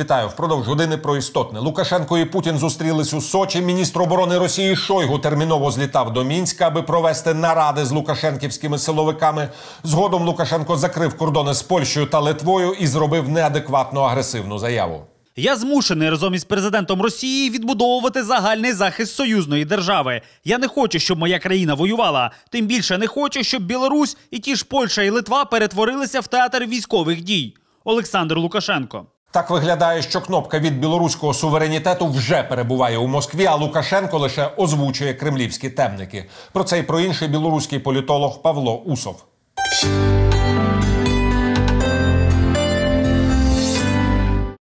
Вітаю впродовж години про істотне. Лукашенко і Путін зустрілись у Сочі. Міністр оборони Росії Шойгу терміново злітав до мінська, аби провести наради з лукашенківськими силовиками. Згодом Лукашенко закрив кордони з Польщею та Литвою і зробив неадекватно агресивну заяву. Я змушений разом із президентом Росії відбудовувати загальний захист союзної держави. Я не хочу, щоб моя країна воювала. Тим більше не хочу, щоб Білорусь і ті ж Польща і Литва перетворилися в театр військових дій. Олександр Лукашенко. Так виглядає, що кнопка від білоруського суверенітету вже перебуває у Москві, а Лукашенко лише озвучує кремлівські темники. Про це й про інший білоруський політолог Павло Усов.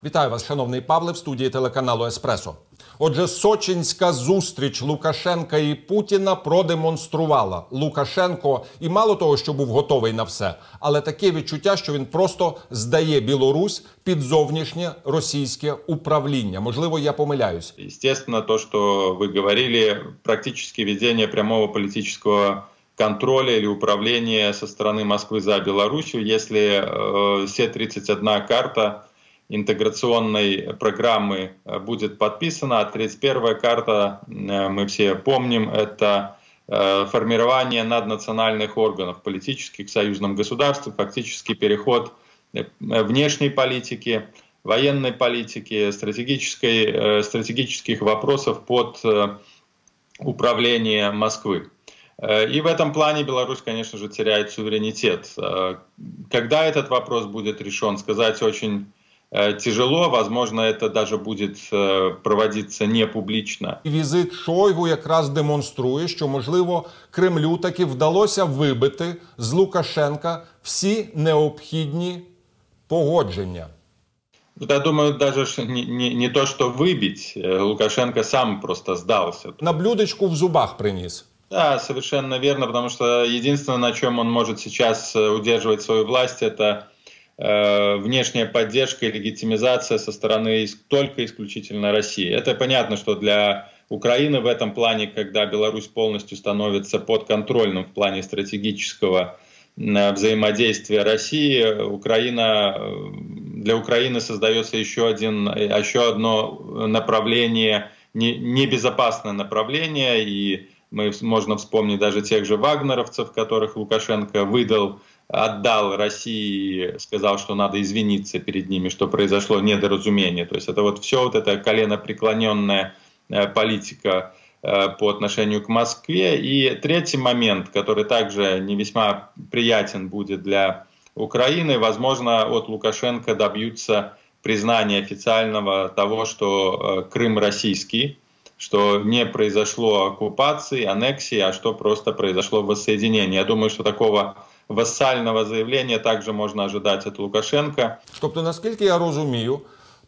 Вітаю вас, шановний Павле, в студії телеканалу Еспресо. Отже, сочинська зустріч Лукашенка і Путіна продемонструвала Лукашенко і мало того, що був готовий на все, але таке відчуття, що він просто здає Білорусь під зовнішнє російське управління. Можливо, я помиляюсь. Естественно, то, что вы говорили, практически ведение прямого политического контроля или управления со стороны Москвы за Белоруссию, если э, Се-31 карта интеграционной программы э, будет подписана. А 31 карта, э, мы все помним, это э, формирование наднациональных органов политических в союзном государстве, фактически переход внешней политики, военной политики, стратегической, стратегических вопросов под управление Москвы. И в этом плане Беларусь, конечно же, теряет суверенитет. Когда этот вопрос будет решен, сказать очень тяжело. Возможно, это даже будет э, проводиться не публічно. Візит Шойгу якраз демонструє, що можливо Кремлю таки вдалося вибити з Лукашенка всі необхідні погодження. Я думаю, даже не, не, не то, что выбить, э, Лукашенко сам просто сдался. На блюдечку в зубах принес. Да, совершенно верно, потому что единственное, на чем он может сейчас удерживать свою власть, это Э, внешняя поддержка и легитимизация со стороны только исключительно России. Это понятно, что для Украины в этом плане, когда Беларусь полностью становится подконтрольным в плане стратегического взаимодействия России, Украина, э, для Украины создается еще, один, еще одно направление, небезопасное направление, и мы можно вспомнить даже тех же вагнеровцев, которых Лукашенко выдал отдал России, сказал, что надо извиниться перед ними, что произошло недоразумение. То есть это вот все вот эта коленопреклоненная э, политика э, по отношению к Москве. И третий момент, который также не весьма приятен будет для Украины, возможно, от Лукашенко добьются признания официального того, что э, Крым российский, что не произошло оккупации, аннексии, а что просто произошло воссоединение. Я думаю, что такого вассального заявлення також можна ожидати від Лукашенка. Тобто, наскільки я розумію,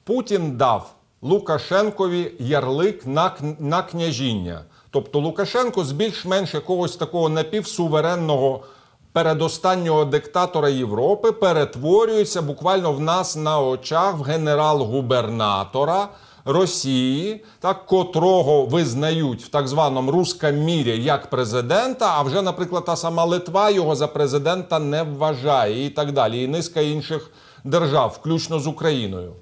Путін дав Лукашенкові ярлик на на княжіння. Тобто Лукашенко з більш-менш якогось такого напівсуверенного передостаннього диктатора Європи перетворюється буквально в нас на очах в генерал-губернатора. Росії, так котрого визнають в так званому руском мірі як президента. А вже, наприклад, та сама Литва його за президента не вважає, і так далі. І низка інших держав, включно з Україною.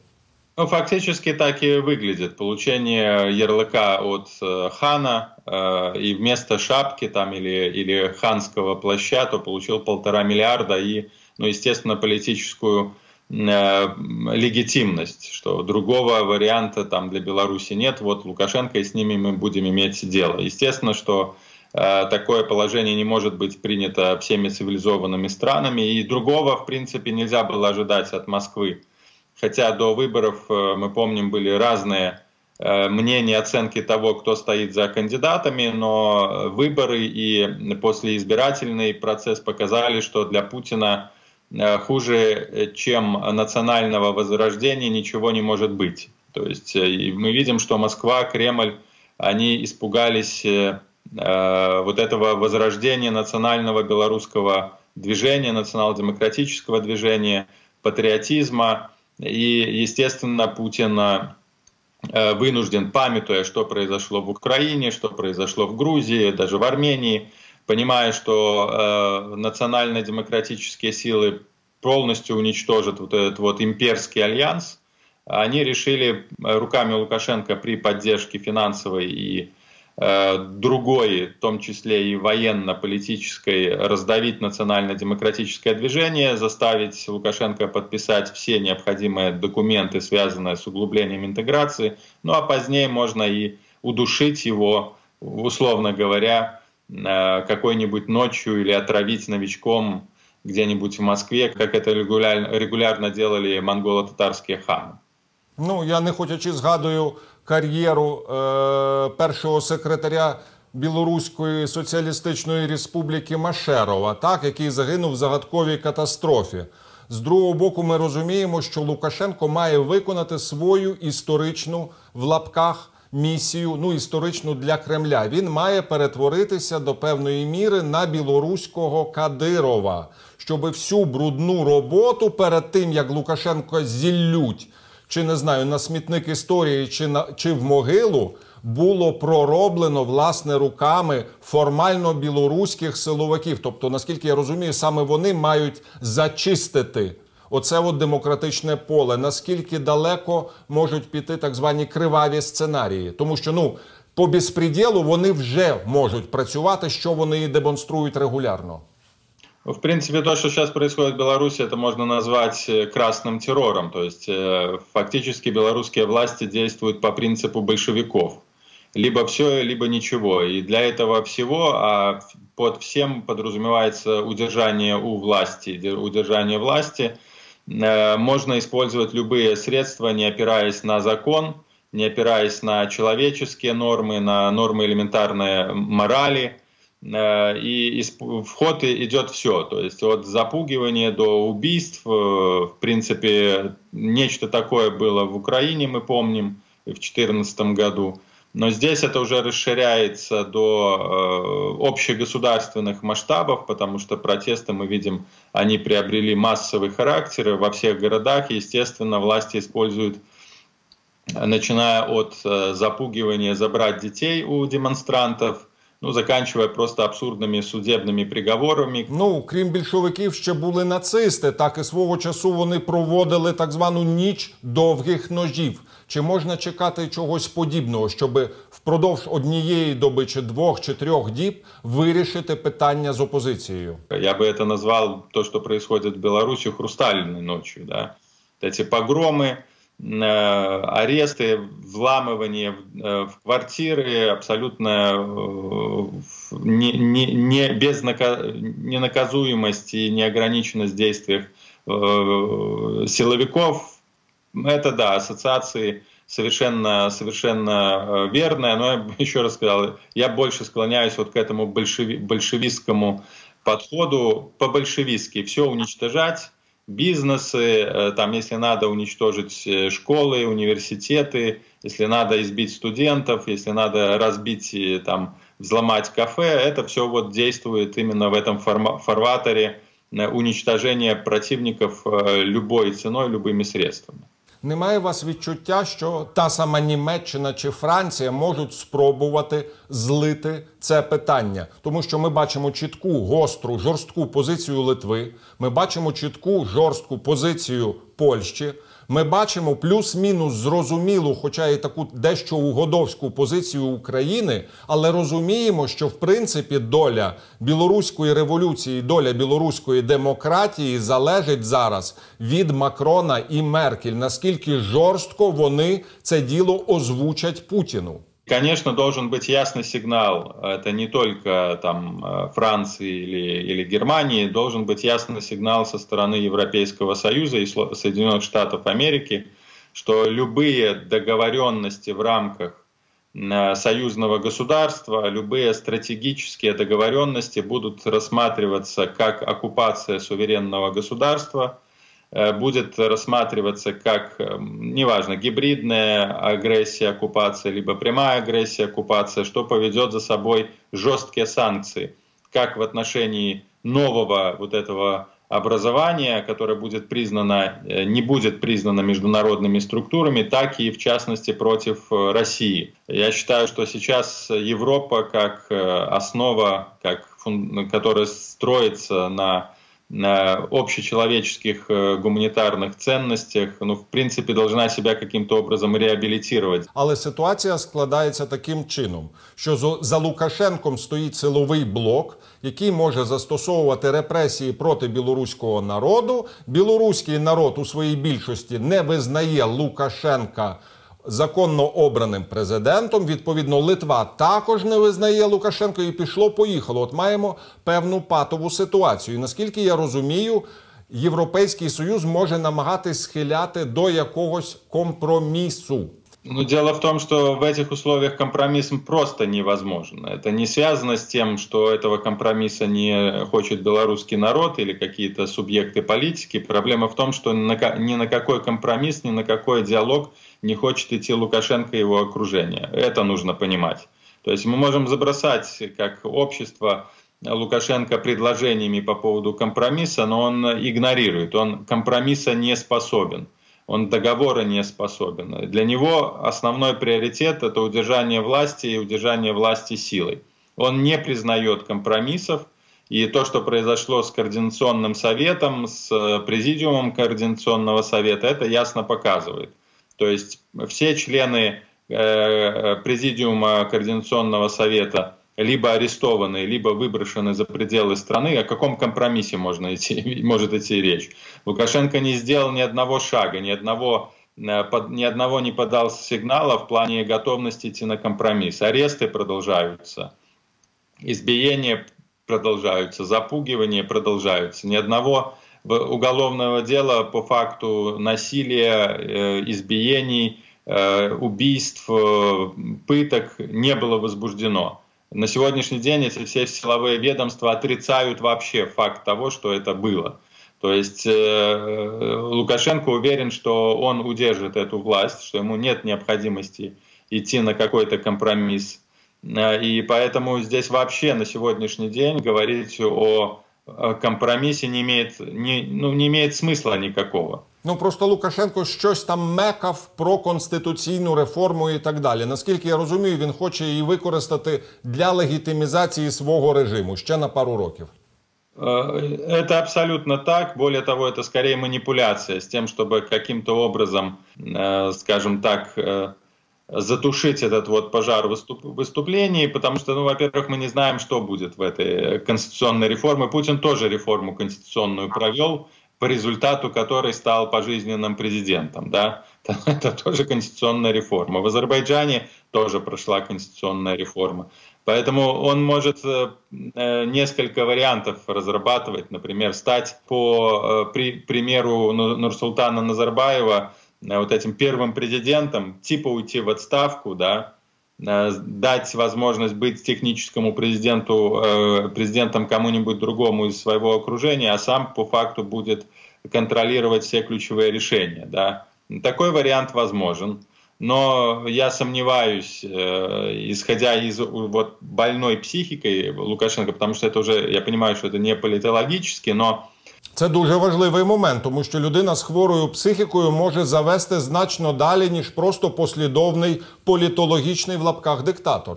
Ну, фактически так и выглядит. Получение ярлыка от э, хана э, и вместо шапки там или, или ханского плаща, то получил полтора миллиарда и, ну, естественно, политическую Э, легитимность, что другого варианта там для Беларуси нет. Вот Лукашенко и с ними мы будем иметь дело. Естественно, что э, такое положение не может быть принято всеми цивилизованными странами, и другого, в принципе, нельзя было ожидать от Москвы. Хотя до выборов, э, мы помним, были разные мнения, оценки того, кто стоит за кандидатами, но выборы и после избирательный процесс показали, что для Путина Э, хуже, э, чем национального возрождения, ничего не может быть. То есть э, мы видим, что Москва, Кремль, они испугались вот этого возрождения национального белорусского движения, национал-демократического движения, патриотизма. И, естественно, Путин вынужден, памятуя, что произошло в Украине, что произошло в Грузии, даже в Армении, понимая, что э, национально-демократические силы полностью уничтожат вот этот вот имперский альянс, они решили руками Лукашенко при поддержке финансовой и Э, другой, в том числе и военно-политической, раздавить национально-демократическое движение, заставить Лукашенко подписать все необходимые документы, связанные с углублением интеграции, ну а позднее можно и удушить его, условно говоря, э, какой-нибудь ночью или отравить новичком где-нибудь в Москве, как это регулярно, регулярно делали монголо-татарские ханы. Ну, я не хочучи згадую кар'єру е, першого секретаря Білоруської Соціалістичної Республіки Машерова, так, який загинув в загадковій катастрофі. З другого боку, ми розуміємо, що Лукашенко має виконати свою історичну в лапках місію, ну історичну для Кремля. Він має перетворитися до певної міри на білоруського Кадирова, щоб всю брудну роботу перед тим як Лукашенко зіллють чи не знаю, на смітник історії, чи на чи в могилу було пророблено власне руками формально білоруських силовиків. Тобто, наскільки я розумію, саме вони мають зачистити Оце от демократичне поле. Наскільки далеко можуть піти так звані криваві сценарії, тому що ну по безпреділу вони вже можуть працювати, що вони і демонструють регулярно. В принципе, то, что сейчас происходит в Беларуси, это можно назвать э, красным террором. То есть э, фактически белорусские власти действуют по принципу большевиков. Либо все, либо ничего. И для этого всего, а под всем подразумевается удержание у власти, удержание власти, э, можно использовать любые средства, не опираясь на закон, не опираясь на человеческие нормы, на нормы элементарной морали – Э, и в ход идет все. То есть от запугивания до убийств, э, в принципе, нечто такое было в Украине, мы помним, в 2014 году. Но здесь это уже расширяется до э, общегосударственных масштабов, потому что протесты, мы видим, они приобрели массовый характер во всех городах. Естественно, власти используют начиная от запугивания забрать детей у демонстрантов – ну заканчивая просто абсурдними судебними приговорами. Ну крім більшовиків, ще були нацисти. Так і свого часу вони проводили так звану ніч довгих ножів. Чи можна чекати чогось подібного, щоб впродовж однієї доби, чи двох, чи трьох діб вирішити питання з опозицією? Я би це назвав то, що відбувається в Білорусі хрустальною ночі. Да? Ці погроми. Э, аресты, вламывание э, в квартиры, абсолютно э, не, не, не без нака, ненаказуемость и неограниченность в действиях силовиков. Это да, ассоциации совершенно, совершенно верная, но я еще раз сказал, я больше склоняюсь вот к этому большеви, большевистскому подходу, по-большевистски все уничтожать, бизнесы, э, там, если надо уничтожить э, школы, университеты, если надо избить студентов, если надо разбить, э, там, взломать кафе, это все вот действует именно в этом фарватере уничтожения противников любой ценой, любыми средствами. Немає у вас відчуття, що та сама Німеччина чи Франція можуть спробувати злити це питання, тому що ми бачимо чітку гостру жорстку позицію Литви. Ми бачимо чітку жорстку позицію Польщі. Ми бачимо плюс-мінус зрозумілу, хоча і таку дещо угодовську позицію України, але розуміємо, що в принципі доля білоруської революції, доля білоруської демократії залежить зараз від Макрона і Меркель. Наскільки жорстко вони це діло озвучать Путіну? Конечно, должен быть ясный сигнал. Это не только там, э, Франции или, или Германии. Должен быть ясный сигнал со стороны Европейского Союза и Соединенных Штатов Америки, что любые договоренности в рамках э, союзного государства, любые стратегические договоренности будут рассматриваться как оккупация суверенного государства – будет рассматриваться как, э, неважно, гибридная агрессия, оккупация, либо прямая агрессия, оккупация, что поведет за собой жесткие санкции, как в отношении нового вот этого образования, которое будет признано, э, не будет признано международными структурами, так и в частности против России. Я считаю, что сейчас Европа как основа, как, которая строится на общечеловеческих гуманитарных ценностях, ну, в принципе, должна себя каким-то образом реабілітувати. Але ситуація складається таким чином, що за Лукашенком стоїть силовий блок, який може застосовувати репресії проти білоруського народу. Білоруський народ у своїй більшості не визнає Лукашенка законно обраним президентом. Відповідно, Литва також не визнає Лукашенко і пішло. Поїхало. От маємо певну патову ситуацію. І наскільки я розумію, Європейський Союз може намагатись схиляти до якогось компромісу. Ну, дело в том, что в этих условиях компромисс просто невозможен. Это не связано с тем, что этого компромисса не хочет белорусский народ или какие-то субъекты политики. Проблема в том, что ни на какой компромисс, ни на какой диалог не хочет идти Лукашенко и его окружение. Это нужно понимать. То есть мы можем забросать как общество Лукашенко предложениями по поводу компромисса, но он игнорирует, он компромисса не способен он договора не способен. Для него основной приоритет – это удержание власти и удержание власти силой. Он не признает компромиссов, и то, что произошло с Координационным советом, с э, президиумом Координационного совета, это ясно показывает. То есть все члены э, президиума Координационного совета либо арестованы, либо выброшены за пределы страны, о каком компромиссе можно идти, может идти речь? Лукашенко не сделал ни одного шага, ни одного, э, ни одного не подал сигнала в плане готовности идти на компромисс. Аресты продолжаются, избиения продолжаются, запугивания продолжаются. Ни одного уголовного дела по факту насилия, э, избиений, э, убийств, пыток не было возбуждено. На сегодняшний день эти все силовые ведомства отрицают вообще факт того, что это было. То есть э, Лукашенко уверен, что он удержит эту власть, что ему нет необходимости идти на какой-то компромисс. Э, и поэтому здесь вообще на сегодняшний день говорить о компромісі не имеет, не, ну, не имеет смисла никакого. Ну просто Лукашенко щось там мекав про конституційну реформу і так далі. Наскільки я розумію, він хоче її використати для легітимізації свого режиму ще на пару років. Это абсолютно так. Более того, это скорее манипуляция с тем, чтобы каким-то образом, скажем так, затушить этот вот пожар выступ, выступлений, потому что, ну, во-первых, мы не знаем, что будет в этой конституционной реформе. Путин тоже реформу конституционную провел, по результату которой стал пожизненным президентом, да, это тоже конституционная реформа. В Азербайджане тоже прошла конституционная реформа. Поэтому он может э, э, несколько вариантов разрабатывать, например, стать по э, при, примеру Нурсултана Назарбаева вот этим первым президентом, типа уйти в отставку, да, дать возможность быть техническому президенту, э, президентом кому-нибудь другому из своего окружения, а сам по факту будет контролировать все ключевые решения. Да. Такой вариант возможен. Но я сомневаюсь, исходя из вот, больной психикой Лукашенко, потому что это уже, я понимаю, что это не политологически, но Це дуже важливий момент, тому що людина з хворою психікою може завести значно далі, ніж просто послідовний політологічний в лапках диктатор.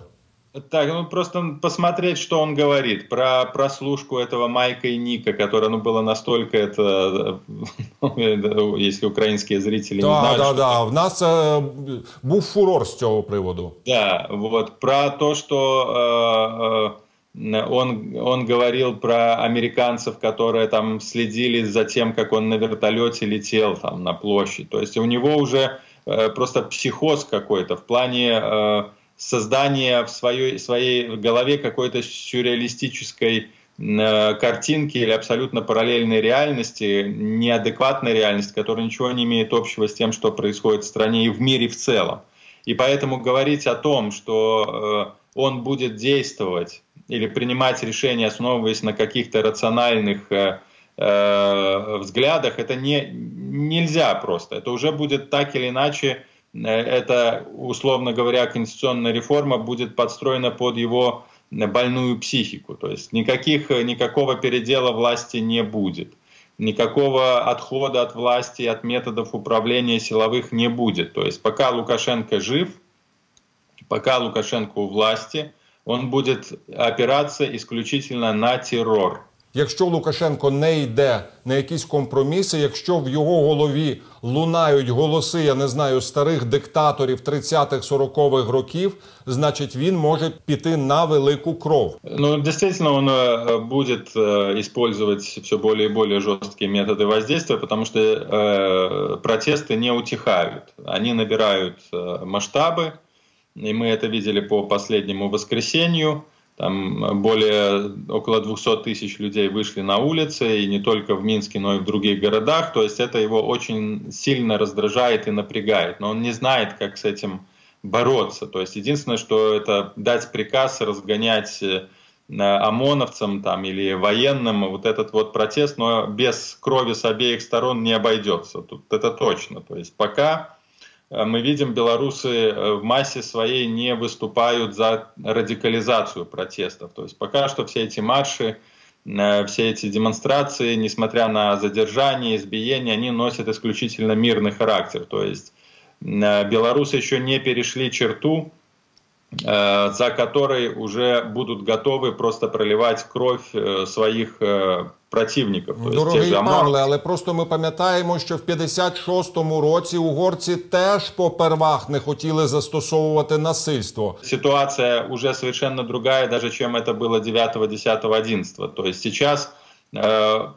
Так, ну просто посмотреть, что он говорит про прослушку этого Майка и Ника, которая ну, была настолько это, если украинские зрители да, не знают. Да, да, да. В нас е, був фурор з цього приводу. Да, вот про то, что э, он, он говорил про американцев, которые там следили за тем, как он на вертолете летел там на площадь. То есть у него уже э, просто психоз какой-то в плане э, создания в своей, своей голове какой-то сюрреалистической э, картинки или абсолютно параллельной реальности, неадекватной реальности, которая ничего не имеет общего с тем, что происходит в стране и в мире в целом. И поэтому говорить о том, что э, он будет действовать или принимать решения, основываясь на каких-то рациональных э, э, взглядах, это не, нельзя просто. Это уже будет так или иначе, э, это, условно говоря, конституционная реформа будет подстроена под его больную психику. То есть никаких, никакого передела власти не будет. Никакого отхода от власти, от методов управления силовых не будет. То есть пока Лукашенко жив, пока Лукашенко у власти – он будет опираться исключительно на террор. якщо Лукашенко не йде на якісь компроміси, якщо в його голові лунають голоси, я не знаю, старих диктаторів 30-х, 40-х років, значить він може піти на велику кров. Ну, действительно, он э, будет э, использовать все более и более жесткие методы воздействия, потому что э, протесты не утихают. Они набирают э, масштабы, И мы это видели по последнему воскресенью. Там более около 200 тысяч людей вышли на улицы, и не только в Минске, но и в других городах. То есть это его очень сильно раздражает и напрягает. Но он не знает, как с этим бороться. То есть единственное, что это дать приказ разгонять э, ОМОНовцам там, или военным вот этот вот протест, но без крови с обеих сторон не обойдется. Тут это точно. То есть пока э, мы видим, белорусы э, в массе своей не выступают за радикализацию протестов. То есть пока что все эти марши, э, все эти демонстрации, несмотря на задержание, избиение, они носят исключительно мирный характер. То есть э, белорусы еще не перешли черту, э, за которой уже будут готовы просто проливать кровь э, своих э, противников. То есть те Дорогий же ОМОН. Павле, але просто ми пам'ятаємо, що в 56-му році угорці теж попервах не хотіли застосовувати насильство. ситуация уже совершенно другая, даже чем это было 9, 10, 11. То есть сейчас э,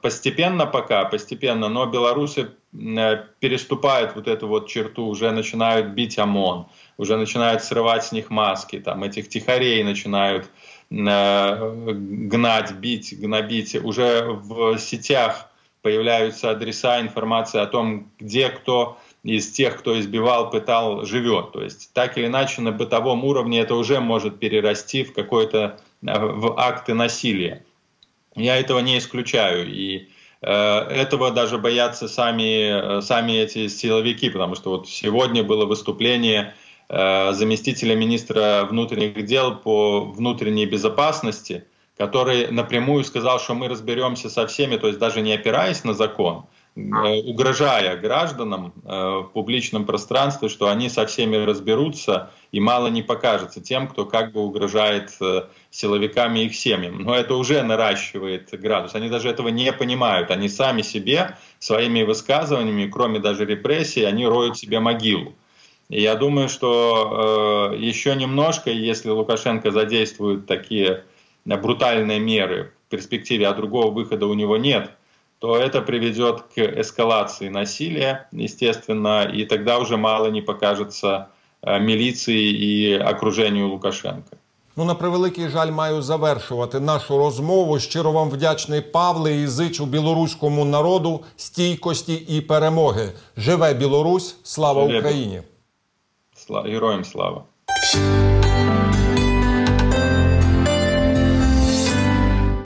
постепенно пока, постепенно, но белорусы э, переступают вот эту вот черту, уже начинают бить ОМОН, уже начинают срывать с них маски, там этих тихарей начинают э, гнать, бить, гнобить. Уже в сетях появляются адреса, информация о том, где кто из тех, кто избивал, пытал, живет. То есть так или иначе на бытовом уровне это уже может перерасти в какой-то э, в акты насилия. Я этого не исключаю. И э, этого даже боятся сами, э, сами эти силовики, потому что вот сегодня было выступление э, заместителя министра внутренних дел по внутренней безопасности, который напрямую сказал, что мы разберемся со всеми, то есть даже не опираясь на закон, угрожая гражданам э, в публичном пространстве, что они со всеми разберутся и мало не покажется тем, кто как бы угрожает э, силовикам и их семьям. Но это уже наращивает градус. Они даже этого не понимают. Они сами себе своими высказываниями, кроме даже репрессий, они роют себе могилу. И я думаю, что э, еще немножко, если Лукашенко задействует такие э, брутальные меры в перспективе, а другого выхода у него нет, то это приведет к эскалации насилия, естественно, и тогда уже мало не покажется э, милиции и окружению Лукашенко. Ну, на превеликий жаль, маю завершувати нашу розмову. Щиро вам вдячний Павле і зичу білоруському народу стійкості і перемоги. Живе Білорусь! Слава Живе. Україні! Сла- Героям слава!